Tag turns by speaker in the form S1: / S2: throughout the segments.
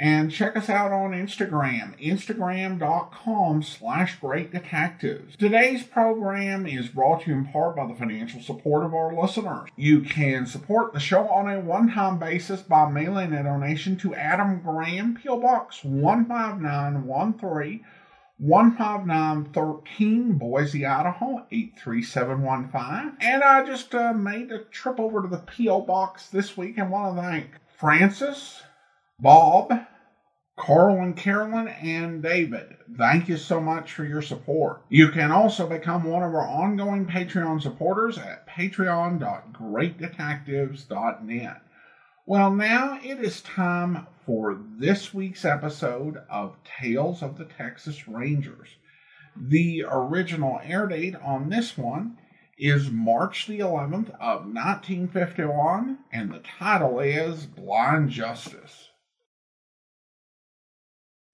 S1: And check us out on Instagram, instagram.com slash great detectives. Today's program is brought to you in part by the financial support of our listeners. You can support the show on a one-time basis by mailing a donation to Adam Graham, P.O. Box 15913, 15913, Boise, Idaho, 83715. And I just uh, made a trip over to the P.O. Box this week and want to thank Francis, Bob, Carl and Carolyn, and David. Thank you so much for your support. You can also become one of our ongoing Patreon supporters at patreon.greatdetectives.net. Well, now it is time for this week's episode of Tales of the Texas Rangers. The original air date on this one is March the 11th of 1951, and the title is Blind Justice.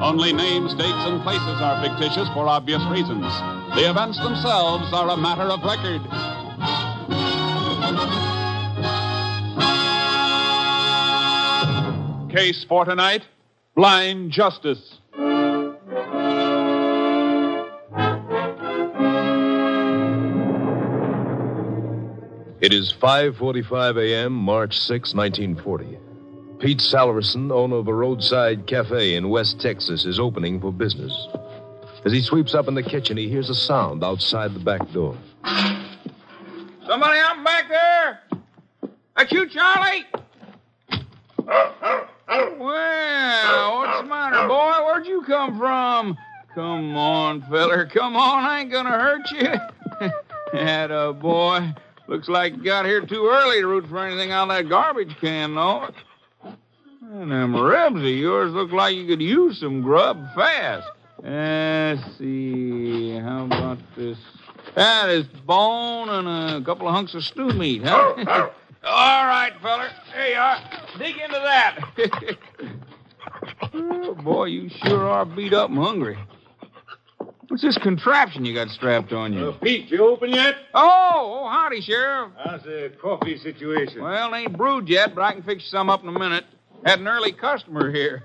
S2: Only names, dates, and places are fictitious for obvious reasons. The events themselves are a matter of record. Case for tonight Blind Justice.
S3: It is 5:45 a.m., March 6, 1940. Pete Salverson, owner of a roadside cafe in West Texas, is opening for business. As he sweeps up in the kitchen, he hears a sound outside the back door.
S4: Somebody out back there? That's you, Charlie? Well, what's the matter, boy? Where'd you come from? Come on, feller. Come on. I ain't gonna hurt you. Had a boy. Looks like you got here too early to root for anything out of that garbage can, though. And them ribs of yours look like you could use some grub fast. Let's see. How about this? That is bone and a couple of hunks of stew meat, huh? All right, feller. There you are. Dig into that. oh, boy, you sure are beat up and hungry. What's this contraption you got strapped on you?
S5: Uh, Pete, you open yet?
S4: Oh, oh, howdy, Sheriff.
S5: How's the coffee situation?
S4: Well, it ain't brewed yet, but I can fix some up in a minute. Had an early customer here.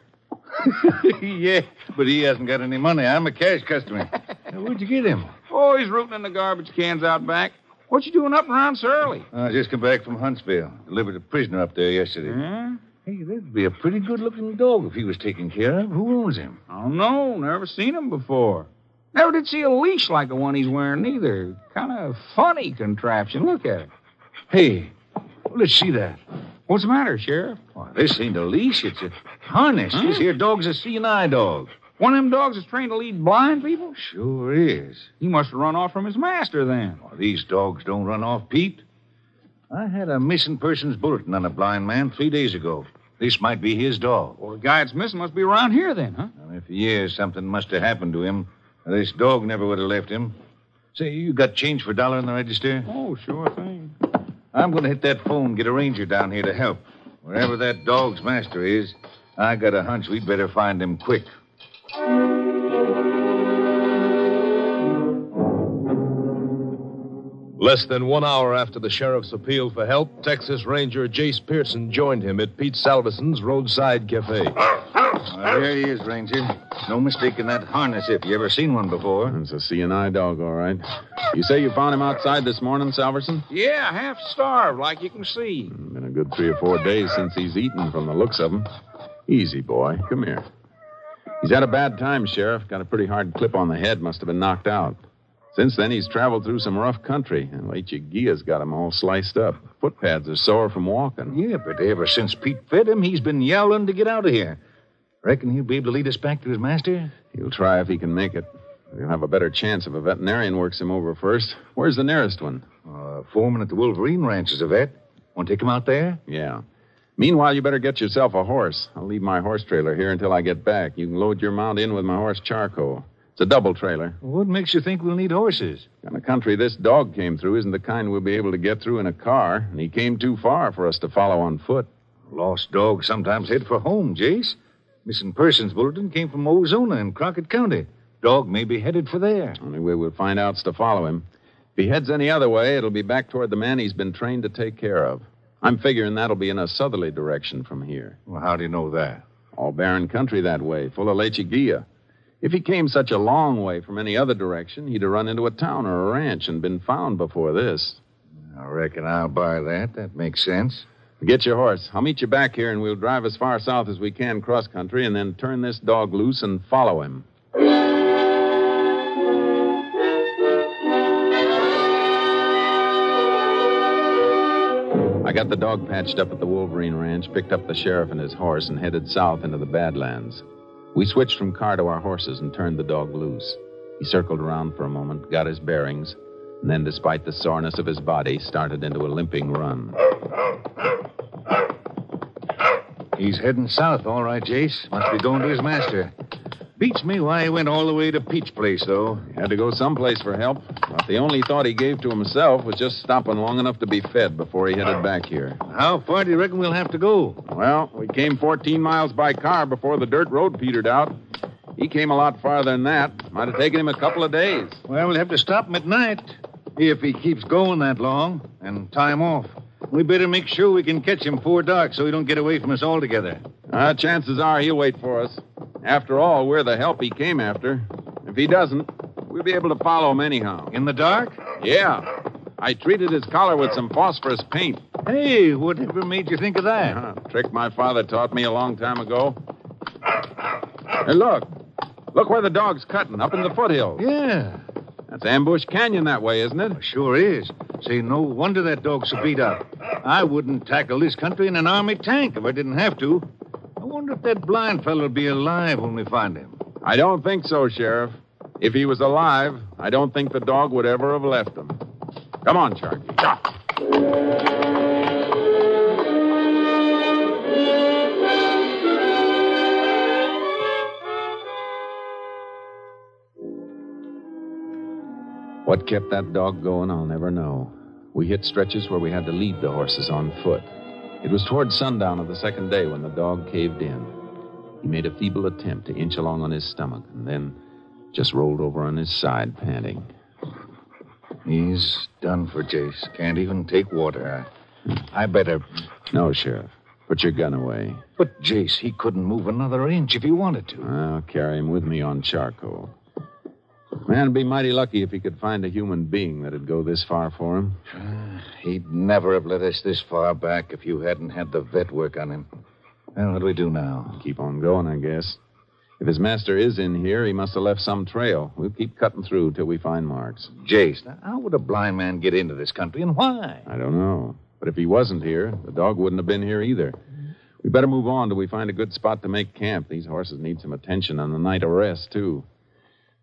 S5: yeah, but he hasn't got any money. I'm a cash customer. Where'd you get him?
S4: Oh, he's rooting in the garbage cans out back. What you doing up around so early?
S5: I just come back from Huntsville. Delivered a prisoner up there yesterday.
S4: Huh?
S5: Hey, that'd be a pretty good-looking dog if he was taken care of. Who owns him?
S4: I don't know. Never seen him before. Never did see a leash like the one he's wearing either. Kind of funny contraption. Look at it.
S5: Hey, well, let's see that.
S4: What's the matter, Sheriff?
S5: Why, this ain't a leash. It's a harness.
S4: Huh?
S5: This here dog's a Seeing Eye dog.
S4: One of them dogs is trained to lead blind people?
S5: Sure is.
S4: He must have run off from his master then.
S5: Well, these dogs don't run off, Pete. I had a missing persons bulletin on a blind man three days ago. This might be his dog.
S4: Well, the guy that's missing must be around here then, huh?
S5: Well, if he is, something must have happened to him. This dog never would have left him. Say, you got change for a dollar in the register?
S4: Oh, sure thing.
S5: I'm going to hit that phone, get a ranger down here to help. Wherever that dog's master is, I got a hunch we'd better find him quick.
S3: Less than one hour after the sheriff's appeal for help, Texas Ranger Jace Pearson joined him at Pete Salverson's roadside cafe.
S5: There he is, Ranger. No mistaking that harness if you ever seen one before.
S6: It's a Seeing Eye dog, all right. You say you found him outside this morning, Salverson?
S4: Yeah, half starved, like you can see.
S6: Hmm, been a good three or four days since he's eaten from the looks of him. Easy, boy. Come here. He's had a bad time, Sheriff. Got a pretty hard clip on the head. Must have been knocked out. Since then, he's traveled through some rough country, and Lechuguilla's got him all sliced up. Footpads are sore from walking.
S5: Yeah, but ever since Pete fed him, he's been yowling to get out of here. Reckon he'll be able to lead us back to his master?
S6: He'll try if he can make it. He'll have a better chance if a veterinarian works him over first. Where's the nearest one?
S5: Uh, foreman at the Wolverine Ranch is a vet. Want to take him out there?
S6: Yeah. Meanwhile, you better get yourself a horse. I'll leave my horse trailer here until I get back. You can load your mount in with my horse charcoal. It's a double trailer.
S5: What makes you think we'll need horses?
S6: Kind of country this dog came through isn't the kind we'll be able to get through in a car, and he came too far for us to follow on foot.
S5: Lost dogs sometimes head for home, Jace. Missing persons bulletin came from Ozona in Crockett County. Dog may be headed for there.
S6: Only way we'll find out's to follow him. If he heads any other way, it'll be back toward the man he's been trained to take care of. I'm figuring that'll be in a southerly direction from here.
S5: Well, how do you know that?
S6: All barren country that way, full of lechuguilla. If he came such a long way from any other direction, he'd have run into a town or a ranch and been found before this.
S5: I reckon I'll buy that. That makes sense.
S6: Get your horse. I'll meet you back here, and we'll drive as far south as we can cross country, and then turn this dog loose and follow him. I got the dog patched up at the Wolverine Ranch, picked up the sheriff and his horse, and headed south into the Badlands. We switched from car to our horses and turned the dog loose. He circled around for a moment, got his bearings, and then, despite the soreness of his body, started into a limping run.
S5: He's heading south, all right, Jace. Must be going to his master. Beats me why he went all the way to Peach Place, though.
S6: He had to go someplace for help, but the only thought he gave to himself was just stopping long enough to be fed before he headed back here.
S5: How far do you reckon we'll have to go?
S6: Well, we came 14 miles by car before the dirt road petered out. He came a lot farther than that. Might have taken him a couple of days.
S5: Well, we'll have to stop him at night. If he keeps going that long, and time off. We better make sure we can catch him before dark so he don't get away from us altogether.
S6: Uh, chances are he'll wait for us. After all, we're the help he came after. If he doesn't, we'll be able to follow him anyhow.
S5: In the dark?
S6: Yeah. I treated his collar with some phosphorus paint.
S5: Hey, whatever made you think of that?
S6: Uh, trick my father taught me a long time ago. Hey, look. Look where the dog's cutting, up in the foothills.
S5: Yeah,
S6: That's Ambush Canyon that way, isn't it?
S5: sure is. Say, no wonder that dog's so beat up. I wouldn't tackle this country in an army tank if I didn't have to. I wonder if that blind fellow'll be alive when we find him.
S6: I don't think so, Sheriff. If he was alive, I don't think the dog would ever have left him. Come on, Sharky. What kept that dog going, I'll never know. We hit stretches where we had to lead the horses on foot. It was toward sundown of the second day when the dog caved in. He made a feeble attempt to inch along on his stomach and then just rolled over on his side, panting.
S5: He's done for, Jace. Can't even take water. I, I better.
S6: No, Sheriff. Put your gun away.
S5: But, Jace, he couldn't move another inch if he wanted to.
S6: I'll carry him with me on charcoal. Man'd be mighty lucky if he could find a human being that'd go this far for him.
S5: Ah, he'd never have let us this far back if you hadn't had the vet work on him. Well, what do we do now?
S6: Keep on going, I guess. If his master is in here, he must have left some trail. We'll keep cutting through till we find marks.
S5: Jace, now, how would a blind man get into this country and why?
S6: I don't know. But if he wasn't here, the dog wouldn't have been here either. We better move on till we find a good spot to make camp. These horses need some attention and a night of rest, too.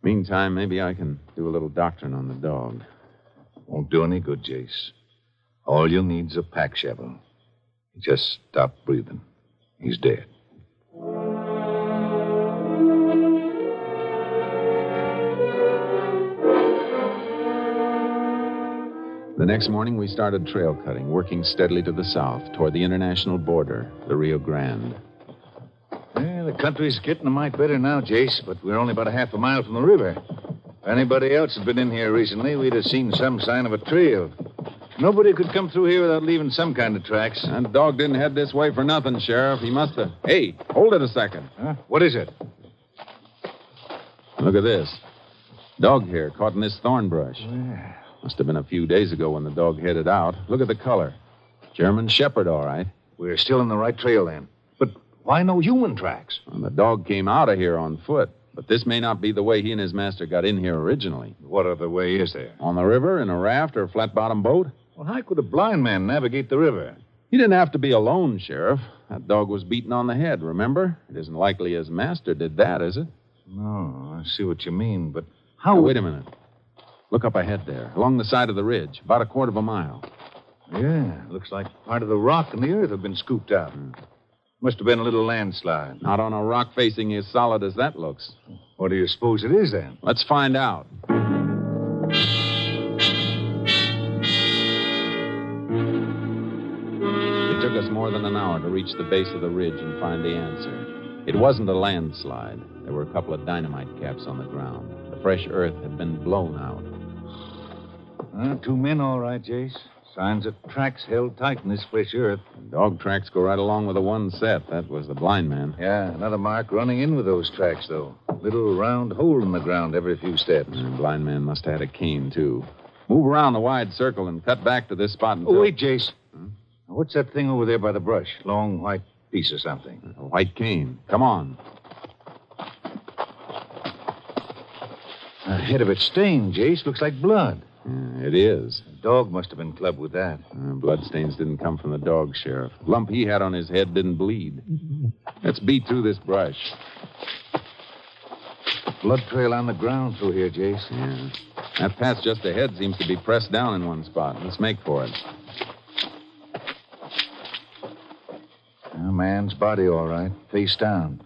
S6: Meantime, maybe I can do a little doctoring on the dog.
S5: Won't do any good, Jace. All you'll need's a pack shovel. He just stopped breathing. He's dead.
S6: The next morning, we started trail cutting, working steadily to the south, toward the international border, the Rio Grande.
S5: The country's getting a mite better now, Jace, but we're only about a half a mile from the river. If anybody else had been in here recently, we'd have seen some sign of a trail. Nobody could come through here without leaving some kind of tracks.
S6: That dog didn't head this way for nothing, Sheriff. He must have. Hey, hold it a second.
S5: Huh? What is it?
S6: Look at this. Dog hair caught in this thorn brush. Must have been a few days ago when the dog headed out. Look at the color. German Shepherd, all right.
S5: We're still on the right trail then. But why no human tracks?
S6: Well, the dog came out of here on foot, but this may not be the way he and his master got in here originally.
S5: What other way is there?
S6: On the river, in a raft or a flat bottom boat?
S5: Well, how could a blind man navigate the river?
S6: He didn't have to be alone, Sheriff. That dog was beaten on the head, remember? It isn't likely his master did that, is it?
S5: No, I see what you mean, but
S6: Now,
S5: how.
S6: wait a minute. Look up ahead there, along the side of the ridge, about a quarter of a mile.
S5: Yeah, looks like part of the rock and the earth have been scooped out. Hmm. Must have been a little landslide.
S6: Not on a rock facing as solid as that looks.
S5: What do you suppose it is then?
S6: Let's find out. It took us more than an hour to reach the base of the ridge and find the answer. It wasn't a landslide. There were a couple of dynamite caps on the ground. The fresh earth had been blown out.
S5: Two men, all right, Jace. Signs of tracks held tight in this fresh earth.
S6: Dog tracks go right along with the one set. That was the blind man.
S5: Yeah, another mark running in with those tracks, though. Little round hole in the ground every few steps.
S6: The blind man must have had a cane, too. Move around the wide circle and cut back to this spot until...
S5: Oh, wait, Jace. What's that thing over there by the brush? Long white piece or something.
S6: A white cane. Come on.
S5: The head of it stained, Jace. Looks like blood.
S6: Yeah, it is.
S5: A dog must have been clubbed with that.
S6: Uh, bloodstains didn't come from the dog, Sheriff. Lump he had on his head didn't bleed. Let's beat through this brush.
S5: Blood trail on the ground through here, Jace.
S6: Yeah. That path just ahead seems to be pressed down in one spot. Let's make for it.
S5: A man's body, all right. Face down.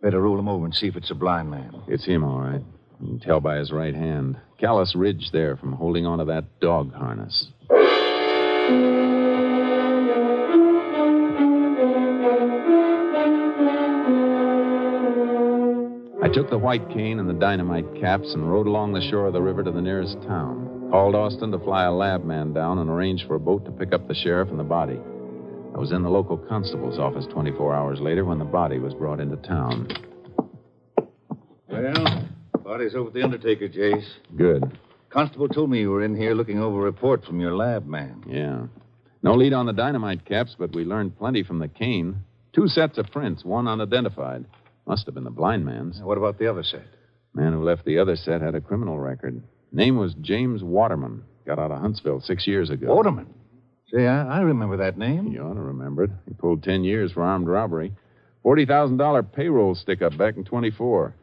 S5: Better roll him over and see if it's a blind man.
S6: It's him, all right. You can tell by his right hand. Callous ridge there from holding onto that dog harness. I took the white cane and the dynamite caps and rode along the shore of the river to the nearest town. Called Austin to fly a lab man down and arrange for a boat to pick up the sheriff and the body. I was in the local constable's office 24 hours later when the body was brought into town.
S5: Well, body's over at the undertaker, Jace.
S6: Good.
S5: Constable told me you were in here looking over a report from your lab man.
S6: Yeah. No lead on the dynamite caps, but we learned plenty from the cane. Two sets of prints, one unidentified. Must have been the blind man's.
S5: What about the other set?
S6: Man who left the other set had a criminal record. Name was James Waterman. Got out of Huntsville six years ago.
S5: Waterman. Say, I, I remember that name.
S6: You ought to remember it. He pulled ten years for armed robbery. $40,000 payroll stick up back in 24.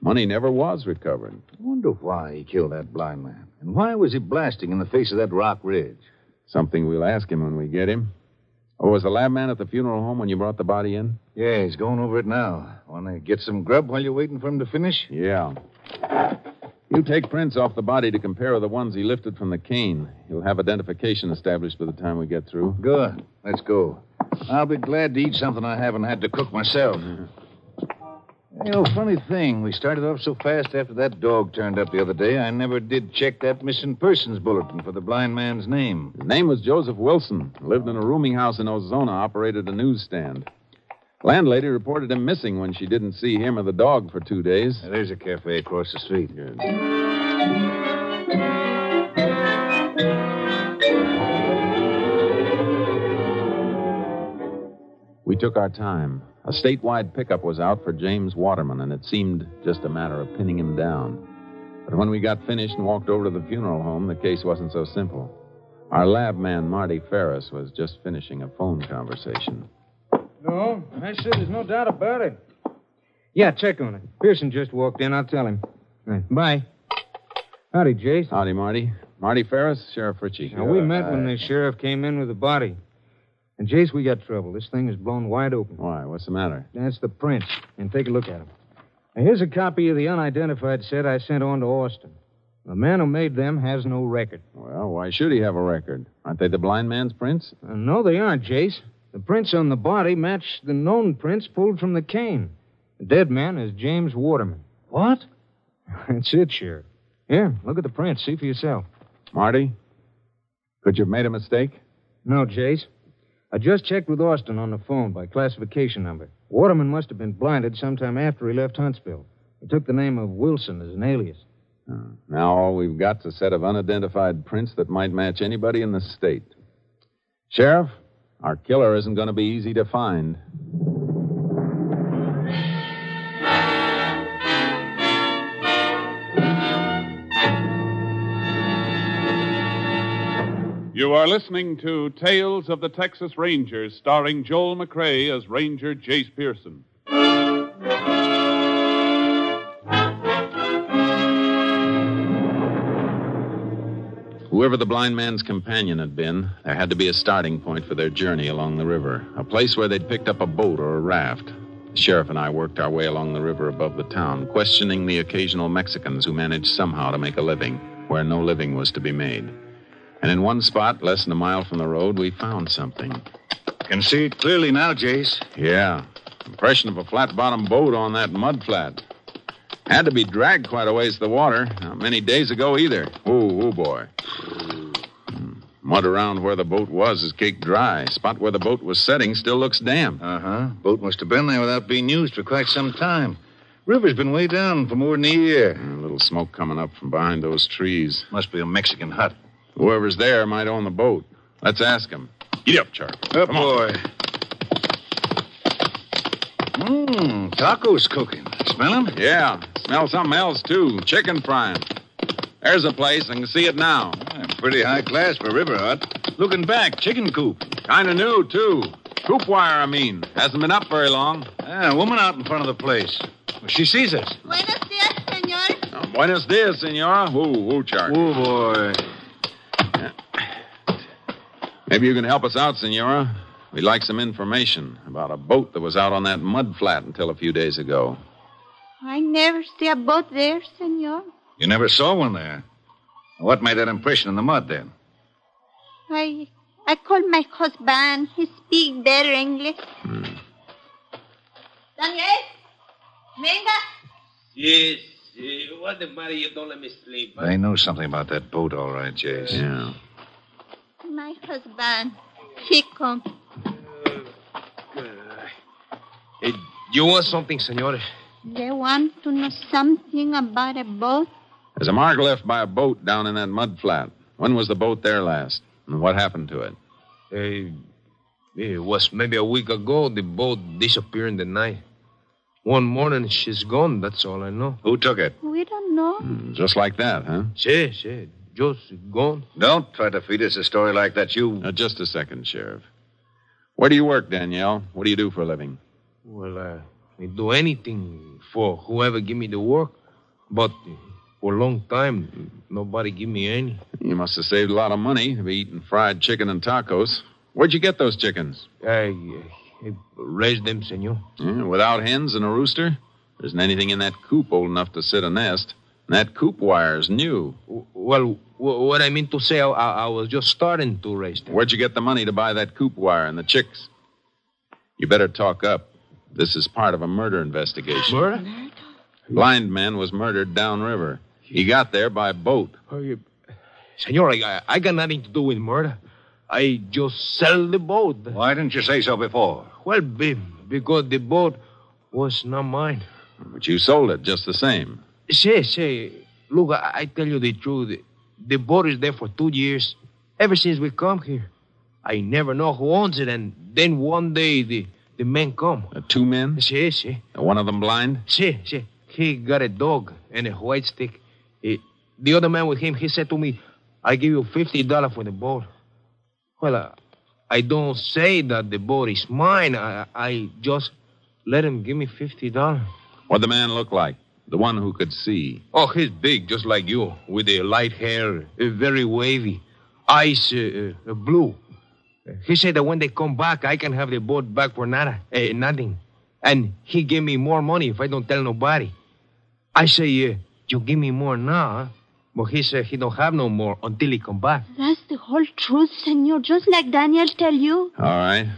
S6: Money never was recovered.
S5: I wonder why he killed that blind man. And why was he blasting in the face of that rock ridge?
S6: Something we'll ask him when we get him. Oh, was the lab man at the funeral home when you brought the body in?
S5: Yeah, he's going over it now. Want to get some grub while you're waiting for him to finish?
S6: Yeah. You take prints off the body to compare with the ones he lifted from the cane. You'll have identification established by the time we get through.
S5: Good. Let's go. I'll be glad to eat something I haven't had to cook myself. You know, funny thing, we started off so fast after that dog turned up the other day, I never did check that missing persons bulletin for the blind man's name.
S6: His name was Joseph Wilson. Lived in a rooming house in Ozona, operated a newsstand. Landlady reported him missing when she didn't see him or the dog for two days.
S5: Now, there's a cafe across the street.
S6: We took our time. A statewide pickup was out for James Waterman, and it seemed just a matter of pinning him down. But when we got finished and walked over to the funeral home, the case wasn't so simple. Our lab man, Marty Ferris, was just finishing a phone conversation.
S7: No, I said there's no doubt about it. Yeah, check on it. Pearson just walked in. I'll tell him. Right, bye. Howdy, Jace.
S6: Howdy, Marty. Marty Ferris, Sheriff Ritchie.
S7: Now, we met when the sheriff came in with the body. And, Jace, we got trouble. This thing is blown wide open.
S6: Why? What's the matter?
S7: That's the prints. And take a look at them. Now, here's a copy of the unidentified set I sent on to Austin. The man who made them has no record.
S6: Well, why should he have a record? Aren't they the blind man's prints?
S7: Uh, no, they aren't, Jace. The prints on the body match the known prints pulled from the cane. The dead man is James Waterman.
S5: What?
S7: That's it, Sheriff. Here, look at the prints. See for yourself.
S6: Marty? Could you have made a mistake?
S7: No, Jace. I just checked with Austin on the phone by classification number. Waterman must have been blinded sometime after he left Huntsville. He took the name of Wilson as an alias.
S6: Uh, now all we've got's a set of unidentified prints that might match anybody in the state. Sheriff, our killer isn't going to be easy to find.
S2: You are listening to Tales of the Texas Rangers, starring Joel McCrea as Ranger Jace Pearson.
S6: Whoever the blind man's companion had been, there had to be a starting point for their journey along the river, a place where they'd picked up a boat or a raft. The sheriff and I worked our way along the river above the town, questioning the occasional Mexicans who managed somehow to make a living where no living was to be made. And in one spot, less than a mile from the road, we found something.
S5: Can see it clearly now, Jace.
S6: Yeah. Impression of a flat bottomed boat on that mud flat. Had to be dragged quite a ways to the water. Not many days ago either. Ooh, ooh, boy. Hmm. Mud around where the boat was is caked dry. Spot where the boat was setting still looks damp.
S5: Uh huh. Boat must have been there without being used for quite some time. River's been way down for more than a year.
S6: A little smoke coming up from behind those trees.
S5: Must be a Mexican hut.
S6: Whoever's there might own the boat. Let's ask him. Get up, Charlie.
S5: Up,
S6: Come
S5: boy. Mmm, tacos cooking. Smell 'em?
S6: Yeah. Smell something else, too. Chicken frying. There's a place. I can see it now.
S5: Ah, pretty high class for River Hut. Looking back, chicken coop.
S6: Kind of new, too. Coop wire, I mean. Hasn't been up very long.
S5: Ah, a woman out in front of the place. She sees us.
S8: Buenos dias, señor.
S6: Uh, buenos dias, senora. Ooh, ooh, Charlie.
S5: Oh, boy.
S6: Maybe you can help us out, senora. We'd like some information about a boat that was out on that mud flat until a few days ago.
S8: I never see a boat there, señor.
S5: You never saw one there. What made that impression in the mud then?
S8: I I called my husband. He speak better English. Daniel, venga.
S9: Yes. Uh, what the matter? You don't let me sleep. huh?
S5: They know something about that boat, all right, Jace.
S6: Yeah.
S8: My husband. He come.
S9: Uh, you want something, senores?
S8: They want to know something about a boat.
S6: There's a mark left by a boat down in that mud flat. When was the boat there last? And what happened to it?
S9: Uh, it was maybe a week ago. The boat disappeared in the night. One morning, she's gone. That's all I know.
S5: Who took it?
S8: We don't know.
S6: Hmm, Just like that, huh?
S9: She, she, just gone.
S5: Don't try to feed us a story like that. You.
S6: Uh, just a second, Sheriff. Where do you work, Danielle? What do you do for a living?
S9: Well, uh, I do anything for whoever give me the work, but for a long time, nobody give me any.
S6: You must have saved a lot of money to be eating fried chicken and tacos. Where'd you get those chickens?
S9: I, I raised them, senor.
S6: Yeah, without hens and a rooster? There isn't anything in that coop old enough to sit a nest. And that coop wire's new.
S9: Well, what I mean to say, I, I I was just starting to raise them.
S6: Where'd you get the money to buy that coop wire and the chicks? You better talk up. This is part of a murder investigation.
S9: Murder?
S6: Blind man was murdered downriver. He got there by boat.
S9: Oh, you- Senor, I, I got nothing to do with murder. I just sell the boat.
S5: Why didn't you say so before?
S9: Well, be, because the boat was not mine.
S6: But you sold it just the same.
S9: Say, say, look, I, I tell you the truth. The boat is there for two years, ever since we come here. I never know who owns it, and then one day the, the men come.
S6: Uh, two men?
S9: See, see,
S6: Uh, One of them blind?
S9: see, see. He got a dog and a white stick. He- the other man with him, he said to me, I give you $50 for the boat. Well, uh, I don't say that the boat is mine. I, I just let him give me $50.
S6: What'd the man look like? The one who could see.
S9: Oh, he's big, just like you, with the light hair, uh, very wavy, eyes uh, uh, blue. He said that when they come back, I can have the boat back for nada, uh, nothing. And he gave me more money if I don't tell nobody. I say, uh, you give me more now, huh? but he said he don't have no more until he come back.
S8: That's the whole truth, senor, just like Daniel tell you.
S6: All right.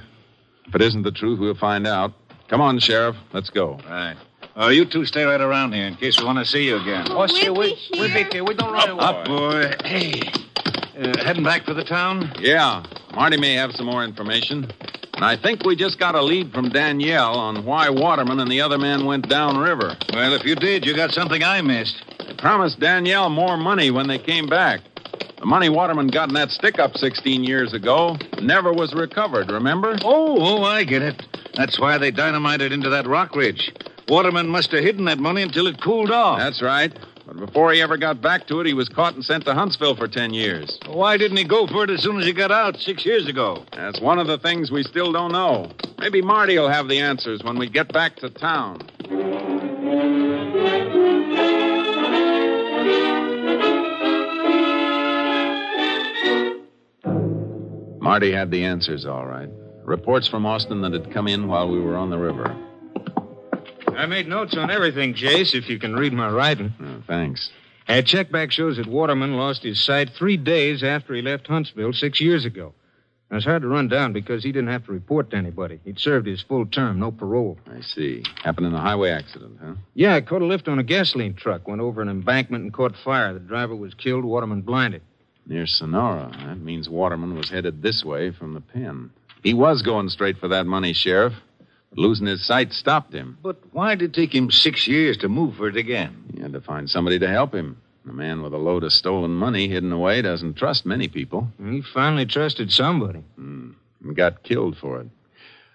S6: If it isn't the truth, we'll find out. Come on, Sheriff. Let's go.
S5: Right. Oh, you two stay right around here in case we want to see you again.
S9: Oh,
S8: see, we- we- we
S9: we don't run away.
S5: Up, boy. Hey. Uh, heading back for the town?
S6: Yeah, Marty may have some more information. And I think we just got a lead from Danielle on why Waterman and the other man went downriver.
S5: Well, if you did, you got something I missed.
S6: They promised Danielle more money when they came back. The money Waterman got in that stick up 16 years ago never was recovered, remember?
S5: Oh, oh, I get it. That's why they dynamited into that rock ridge. Waterman must have hidden that money until it cooled off.
S6: That's right. But before he ever got back to it, he was caught and sent to Huntsville for 10 years.
S5: Why didn't he go for it as soon as he got out six years ago?
S6: That's one of the things we still don't know. Maybe Marty will have the answers when we get back to town. Marty had the answers, all right. Reports from Austin that had come in while we were on the river.
S7: I made notes on everything, Jace, if you can read my writing.
S6: Oh, thanks.
S7: A check back shows that Waterman lost his sight three days after he left Huntsville six years ago. Now, it's hard to run down because he didn't have to report to anybody. He'd served his full term, no parole.
S6: I see. Happened in a highway accident, huh?
S7: Yeah, I caught a lift on a gasoline truck, went over an embankment and caught fire. The driver was killed, Waterman blinded.
S6: Near Sonora. That means Waterman was headed this way from the pen. He was going straight for that money, Sheriff. Losing his sight stopped him.
S5: But why did it take him six years to move for it again?
S6: He had to find somebody to help him. A man with a load of stolen money hidden away doesn't trust many people.
S7: He finally trusted somebody.
S6: Hmm. And got killed for it.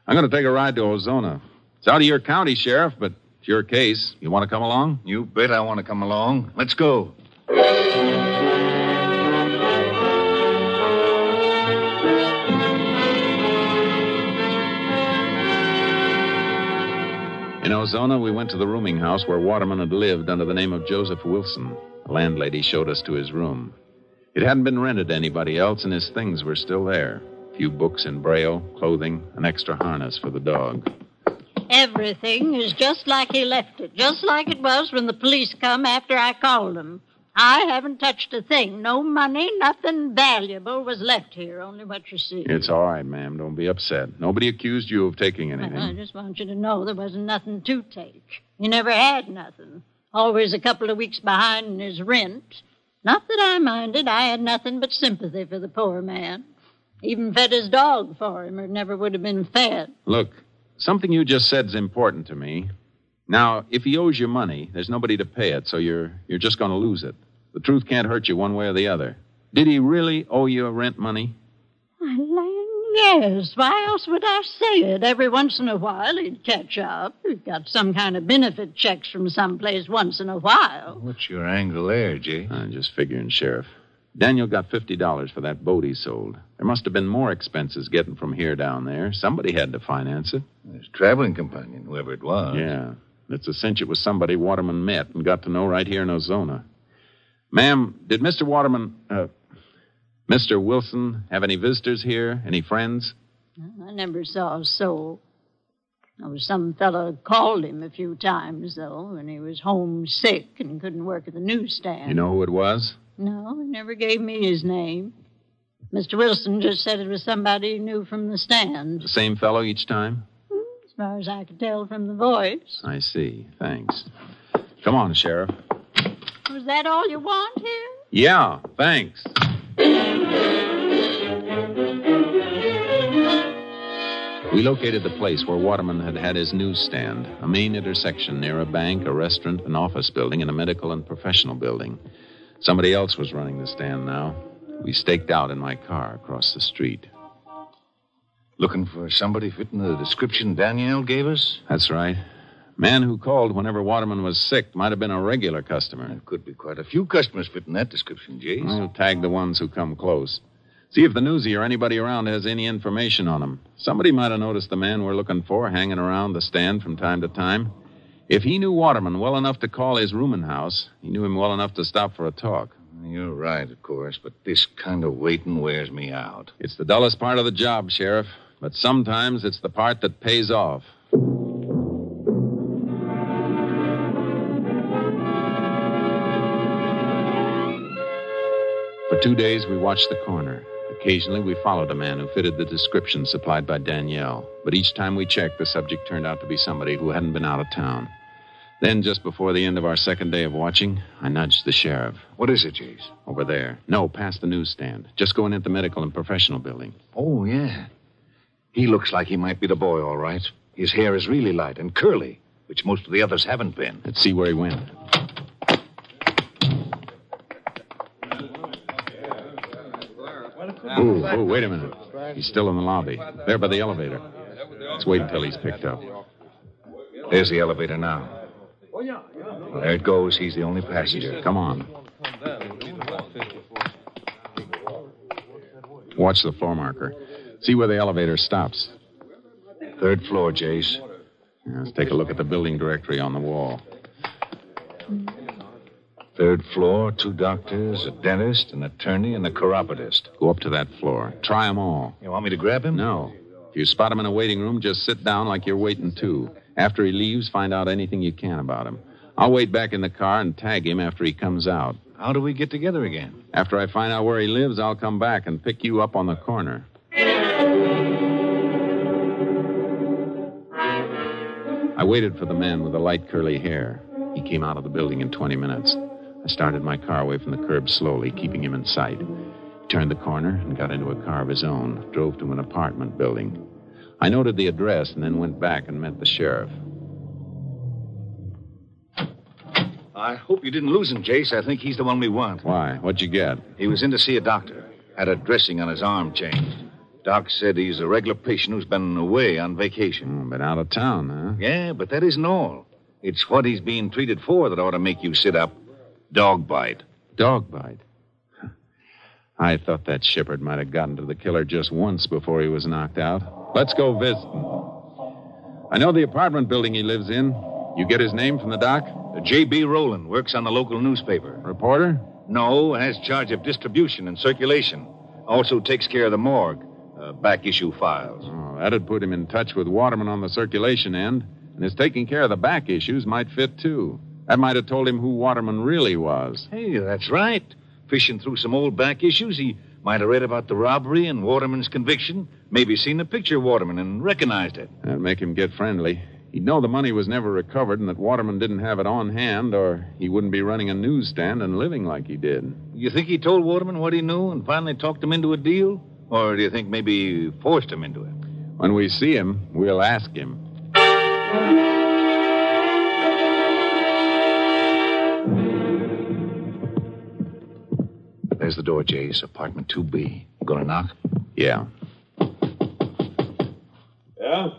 S6: I'm going to take a ride to Ozona. It's out of your county, Sheriff, but it's your case. You want to come along?
S5: You bet I want to come along. Let's go.
S6: In Ozona, we went to the rooming house where Waterman had lived under the name of Joseph Wilson. The landlady showed us to his room. It hadn't been rented to anybody else, and his things were still there. A few books in Braille, clothing, an extra harness for the dog.
S8: Everything is just like he left it, just like it was when the police come after I called them. I haven't touched a thing. No money, nothing valuable was left here, only what you see.
S6: It's all right, ma'am. Don't be upset. Nobody accused you of taking anything.
S8: I just want you to know there wasn't nothing to take. He never had nothing. Always a couple of weeks behind in his rent. Not that I minded. I had nothing but sympathy for the poor man. Even fed his dog for him, or never would have been fed.
S6: Look, something you just said's important to me. Now, if he owes you money, there's nobody to pay it, so you're you're just going to lose it. The truth can't hurt you one way or the other. Did he really owe you rent money?
S8: Why, land, yes. Why else would I say it? Every once in a while he'd catch up. He'd got some kind of benefit checks from someplace once in a while.
S5: What's your angle there, Jay?
S6: I'm just figuring, Sheriff. Daniel got $50 for that boat he sold. There must have been more expenses getting from here down there. Somebody had to finance it.
S5: His traveling companion, whoever it was.
S6: Yeah. It's a cinch it was somebody Waterman met and got to know right here in Ozona. Ma'am, did Mr. Waterman, uh, Mr. Wilson, have any visitors here? Any friends?
S8: I never saw a soul. There was some fellow called him a few times, though, when he was homesick and couldn't work at the newsstand.
S6: You know who it was?
S8: No, he never gave me his name. Mr. Wilson just said it was somebody he knew from the stand.
S6: The same fellow each time?
S8: As far as I could tell from the voice.
S6: I see. Thanks. Come on, Sheriff.
S8: Was that all you want here?
S6: Yeah, thanks. We located the place where Waterman had had his newsstand, a main intersection near a bank, a restaurant, an office building, and a medical and professional building. Somebody else was running the stand now. We staked out in my car across the street.
S5: Looking for somebody fitting the description Danielle gave us?
S6: That's right. Man who called whenever Waterman was sick might have been a regular customer.
S5: There could be quite a few customers fitting that description, Jace.
S6: We'll tag the ones who come close. See if the newsie or anybody around has any information on him. Somebody might have noticed the man we're looking for hanging around the stand from time to time. If he knew Waterman well enough to call his rooming house, he knew him well enough to stop for a talk.
S5: You're right, of course, but this kind of waiting wears me out.
S6: It's the dullest part of the job, Sheriff, but sometimes it's the part that pays off. Two days, we watched the corner. Occasionally, we followed a man who fitted the description supplied by Danielle. But each time we checked, the subject turned out to be somebody who hadn't been out of town. Then, just before the end of our second day of watching, I nudged the sheriff.
S5: What is it, Jace?
S6: Over there. No, past the newsstand. Just going into the medical and professional building.
S5: Oh, yeah. He looks like he might be the boy, all right. His hair is really light and curly, which most of the others haven't been.
S6: Let's see where he went. Ooh, ooh, wait a minute. He's still in the lobby. There by the elevator. Let's wait until he's picked up.
S5: There's the elevator now. There it goes. He's the only passenger.
S6: Come on. Watch the floor marker. See where the elevator stops.
S5: Third floor, Jace.
S6: Yeah, let's take a look at the building directory on the wall.
S5: Third floor, two doctors, a dentist, an attorney, and a chiropodist.
S6: Go up to that floor. Try 'em all.
S5: You want me to grab him?
S6: No. If you spot him in a waiting room, just sit down like you're waiting too. After he leaves, find out anything you can about him. I'll wait back in the car and tag him after he comes out.
S5: How do we get together again?
S6: After I find out where he lives, I'll come back and pick you up on the corner. I waited for the man with the light curly hair. He came out of the building in 20 minutes. I started my car away from the curb slowly, keeping him in sight. He turned the corner and got into a car of his own, drove to an apartment building. I noted the address and then went back and met the sheriff.
S5: I hope you didn't lose him, Jace. I think he's the one we want.
S6: Why? What'd you get?
S5: He was in to see a doctor. Had a dressing on his arm changed. Doc said he's a regular patient who's been away on vacation.
S6: Oh, been out of town, huh?
S5: Yeah, but that isn't all. It's what he's being treated for that ought to make you sit up. Dog bite.
S6: Dog bite. I thought that shepherd might have gotten to the killer just once before he was knocked out. Let's go visit him. I know the apartment building he lives in. You get his name from the doc?
S5: J.B. Rowland works on the local newspaper.
S6: Reporter?
S5: No, has charge of distribution and circulation. Also takes care of the morgue, uh, back issue files.
S6: Oh, that'd put him in touch with Waterman on the circulation end. And his taking care of the back issues might fit, too. That might have told him who Waterman really was.
S5: Hey, that's right. Fishing through some old back issues, he might have read about the robbery and Waterman's conviction. Maybe seen the picture of Waterman and recognized it.
S6: That'd make him get friendly. He'd know the money was never recovered and that Waterman didn't have it on hand, or he wouldn't be running a newsstand and living like he did.
S5: You think he told Waterman what he knew and finally talked him into a deal? Or do you think maybe he forced him into it?
S6: When we see him, we'll ask him.
S5: Door, Jace. Apartment 2B. Gonna knock?
S6: Yeah.
S10: Yeah?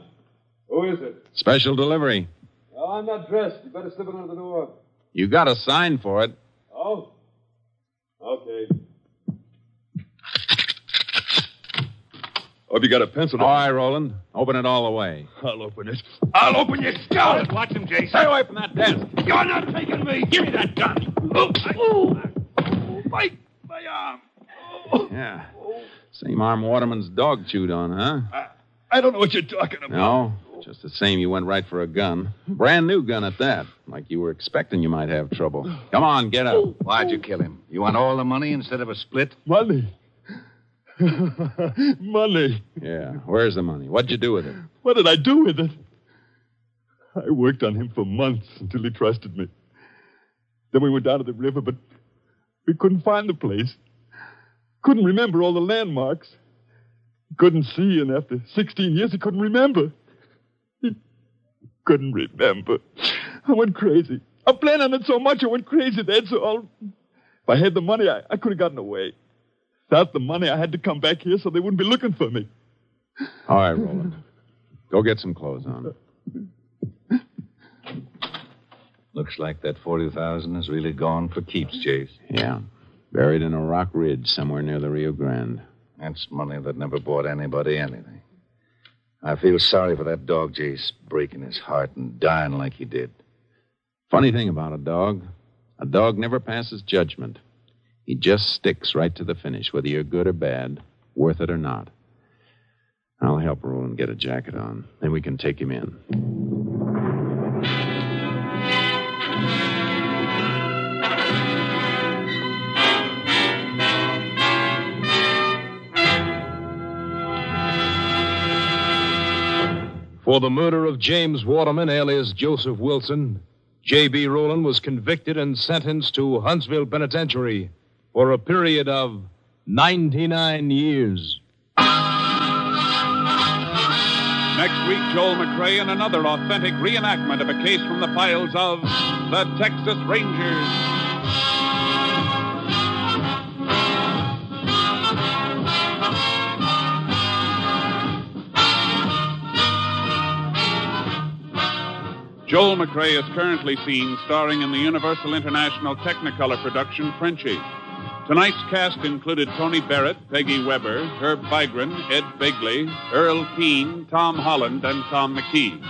S10: Who is it?
S6: Special delivery.
S10: Oh, I'm not dressed. You better slip it under the door.
S6: You got a sign for it.
S10: Oh? Okay.
S11: Hope you got a pencil.
S6: All right, Roland. Open it all the way.
S11: I'll open it. I'll open your skull.
S5: Watch him, Jace.
S6: Stay away from that desk.
S11: You're not taking me. Give me that gun. Oh, oh, my, my arm. Oh,
S6: Yeah. Same arm Waterman's dog chewed on, huh?
S11: I, I don't know what you're talking about.
S6: No. Just the same, you went right for a gun. Brand new gun at that. Like you were expecting you might have trouble. Come on, get up.
S5: Why'd you kill him? You want all the money instead of a split?
S11: Money. Money.
S6: Yeah. Where's the money? What'd you do with it?
S11: What did I do with it? I worked on him for months until he trusted me. Then we went down to the river, but we couldn't find the place. Couldn't remember all the landmarks. Couldn't see, and after 16 years, he couldn't remember. He couldn't remember. I went crazy. I planned on it so much, I went crazy. That's all. If I had the money, I, I could have gotten away. Without the money, I had to come back here so they wouldn't be looking for me.
S6: All right, Roland. Go get some clothes on.
S5: Uh, Looks like that 40000 is really gone for keeps, Jace.
S6: Yeah. Buried in a rock ridge somewhere near the Rio Grande.
S5: That's money that never bought anybody anything. I feel sorry for that dog, Jace, breaking his heart and dying like he did.
S6: Funny thing about a dog a dog never passes judgment. He just sticks right to the finish, whether you're good or bad, worth it or not. I'll help Roland get a jacket on. Then we can take him in.
S3: For the murder of James Waterman, alias Joseph Wilson, J.B. Rowland was convicted and sentenced to Huntsville Penitentiary for a period of 99 years.
S2: Next week, Joel McCrea in another authentic reenactment of a case from the files of the Texas Rangers. Joel McCrea is currently seen starring in the Universal International Technicolor production Frenchie. Tonight's cast included Tony Barrett, Peggy Weber, Herb Vigran, Ed Begley, Earl Keane, Tom Holland, and Tom McKee.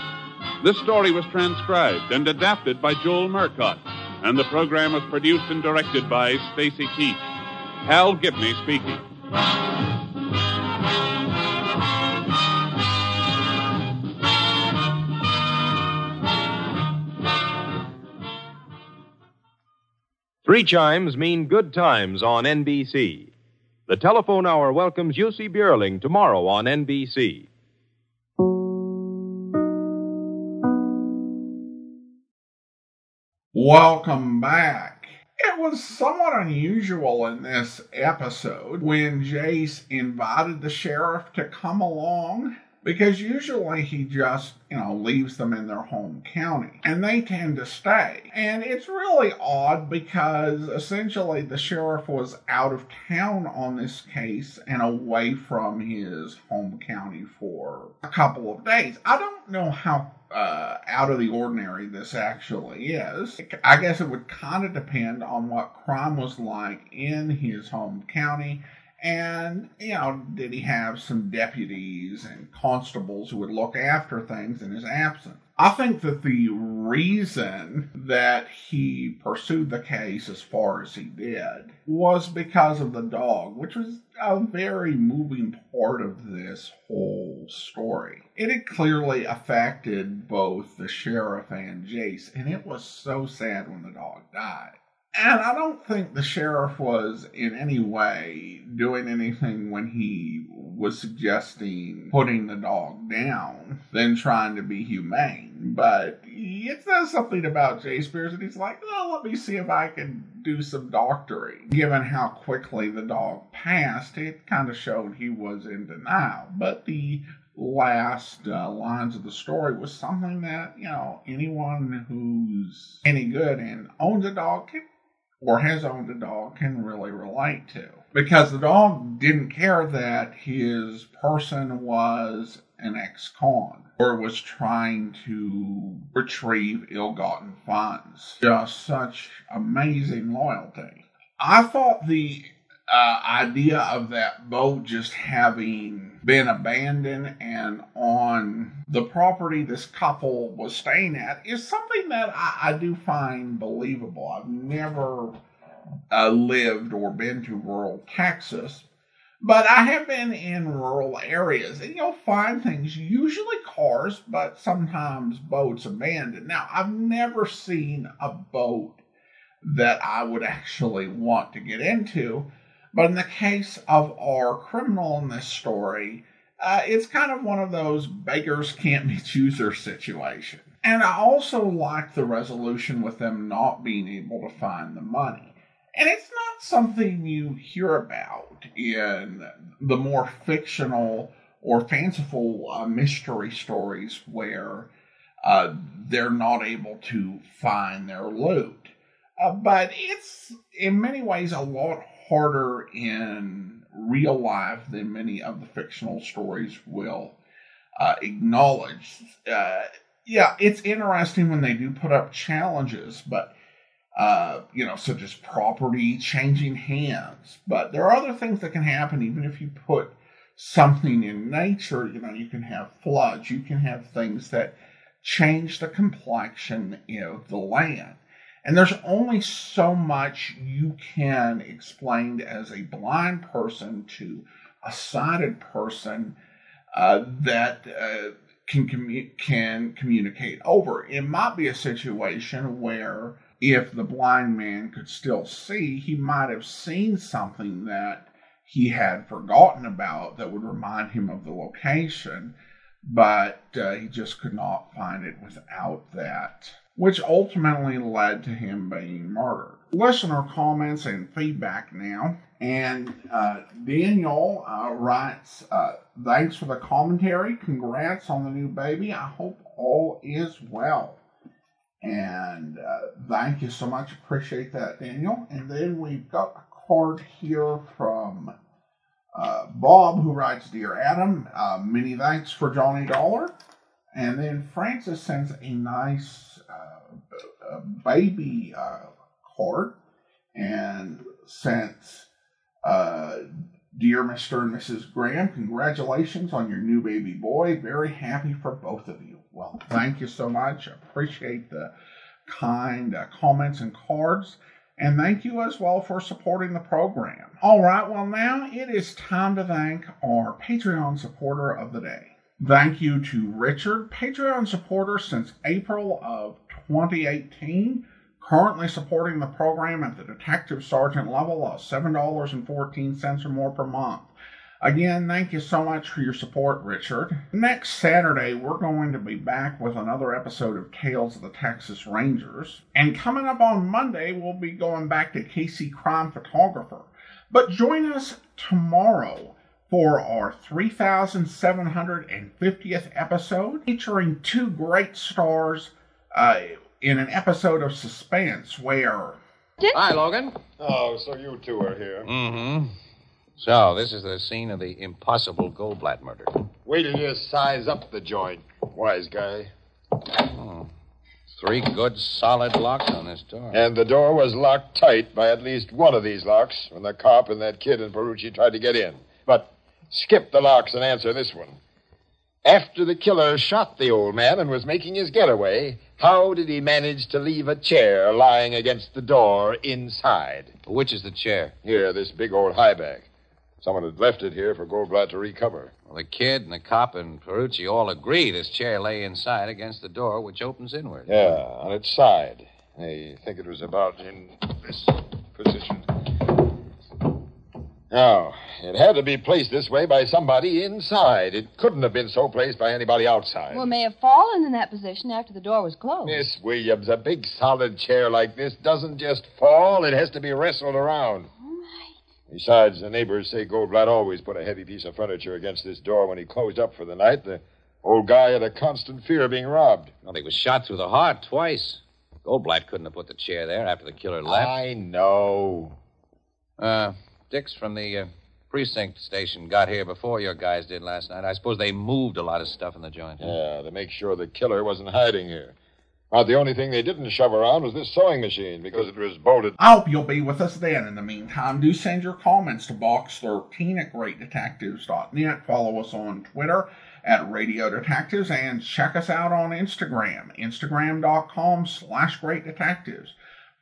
S2: This story was transcribed and adapted by Joel Murcott, and the program was produced and directed by Stacy Keach. Hal Gibney speaking.
S9: Three chimes mean good times on NBC. The telephone hour welcomes Jussi Björling tomorrow on NBC.
S1: Welcome back. It was somewhat unusual in this episode when Jace invited the sheriff to come along because usually he just, you know, leaves them in their home county and they tend to stay. And it's really odd because essentially the sheriff was out of town on this case and away from his home county for a couple of days. I don't know how uh, out of the ordinary this actually is. I guess it would kind of depend on what crime was like in his home county and, you know, did he have some deputies and constables who would look after things in his absence? I think that the reason that he pursued the case as far as he did was because of the dog, which was a very moving part of this whole story. It had clearly affected both the sheriff and Jace, and it was so sad when the dog died. And I don't think the sheriff was in any way doing anything when he was suggesting putting the dog down than trying to be humane. But it says something about Jace Pearson, and he's like, well, let me see if I can do some doctoring. Given how quickly the dog passed, it kind of showed he was in denial. But the last uh, lines of the story was something that, you know, anyone who's any good and owns a dog can or has owned a dog can really relate to. Because the dog didn't care that his person was an ex con or was trying to retrieve ill gotten funds. Just such amazing loyalty. I thought the uh, idea of that boat just having been abandoned and on the property this couple was staying at is something that I, I do find believable. I've never uh, lived or been to rural Texas, but I have been in rural areas and you'll find things, usually cars, but sometimes boats abandoned. Now, I've never seen a boat that I would actually want to get into but in the case of our criminal in this story, uh, it's kind of one of those beggars can't be choosers situation. And I also like the resolution with them not being able to find the money. And it's not something you hear about in the more fictional or fanciful uh, mystery stories where uh, they're not able to find their loot. Uh, but it's in many ways a lot harder in real life than many of the fictional stories will uh, acknowledge. Uh, yeah, it's interesting when they do put up challenges, but uh, you know, such as property changing hands. But there are other things that can happen even if you put something in nature. You know, you can have floods, you can have things that change the complexion of the land. And there's only so much you can explain as a blind person to a sighted person uh, that uh, can commu- can communicate over. It might be a situation where if the blind man could still see, he might have seen something that he had forgotten about that would remind him of the location but uh, he just could not find it without that, which ultimately led to him being murdered. Listener comments and feedback now. And uh, Daniel uh, writes, uh, Thanks for the commentary. Congrats on the new baby. I hope all is well. And uh, thank you so much. Appreciate that, Daniel. And then we've got a card here from uh, Bob, who writes, Dear Adam, uh, many thanks for Johnny Dollar. And then Francis sends a nice uh, baby uh, card. And since, uh, Dear Mr. and Mrs. Graham, congratulations on your new baby boy. Very happy for both of you. Well, thank you so much. Appreciate the kind uh, comments and cards. And thank you as well for supporting the program. All right, well, now it is time to thank our Patreon supporter of the day. Thank you to Richard, Patreon supporter since April of 2018, currently supporting the program at the detective sergeant level of $7.14 or more per month. Again, thank you so much for your support, Richard. Next Saturday, we're going to be back with another episode of Tales of the Texas Rangers. And coming up on Monday, we'll be going back to Casey Crime Photographer. But join us tomorrow for our 3750th episode, featuring two great stars uh, in an episode of Suspense where.
S12: Hi, Logan.
S13: Oh, so you two are here.
S12: Mm-hmm. So, this is the scene of the impossible Goldblatt murder.
S13: Wait till you size up the joint, wise guy.
S12: Oh. Three good solid locks on this door.
S13: And the door was locked tight by at least one of these locks when the cop and that kid and Perucci tried to get in. But skip the locks and answer this one. After the killer shot the old man and was making his getaway, how did he manage to leave a chair lying against the door inside?
S12: Which is the chair?
S13: Here, this big old high back. Someone had left it here for Goldblatt to recover.
S12: Well, the kid and the cop and Perucci all agree this chair lay inside against the door, which opens inward.
S13: Yeah, on its side. They think it was about in this position. Now, it had to be placed this way by somebody inside. It couldn't have been so placed by anybody outside.
S14: Well, it may have fallen in that position after the door was closed.
S13: Miss Williams, a big solid chair like this doesn't just fall, it has to be wrestled around. Besides, the neighbors say Goldblatt always put a heavy piece of furniture against this door when he closed up for the night. The old guy had a constant fear of being robbed.
S12: Well, he was shot through the heart twice. Goldblatt couldn't have put the chair there after the killer left.
S13: I know.
S12: Uh, Dix from the uh, precinct station got here before your guys did last night. I suppose they moved a lot of stuff in the joint.
S13: Yeah, to make sure the killer wasn't hiding here. About the only thing they didn't shove around was this sewing machine because it was bolted.
S1: I hope you'll be with us then. In the meantime, do send your comments to box13 at greatdetectives.net. Follow us on Twitter at Radio Detectives and check us out on Instagram, instagram.com slash greatdetectives.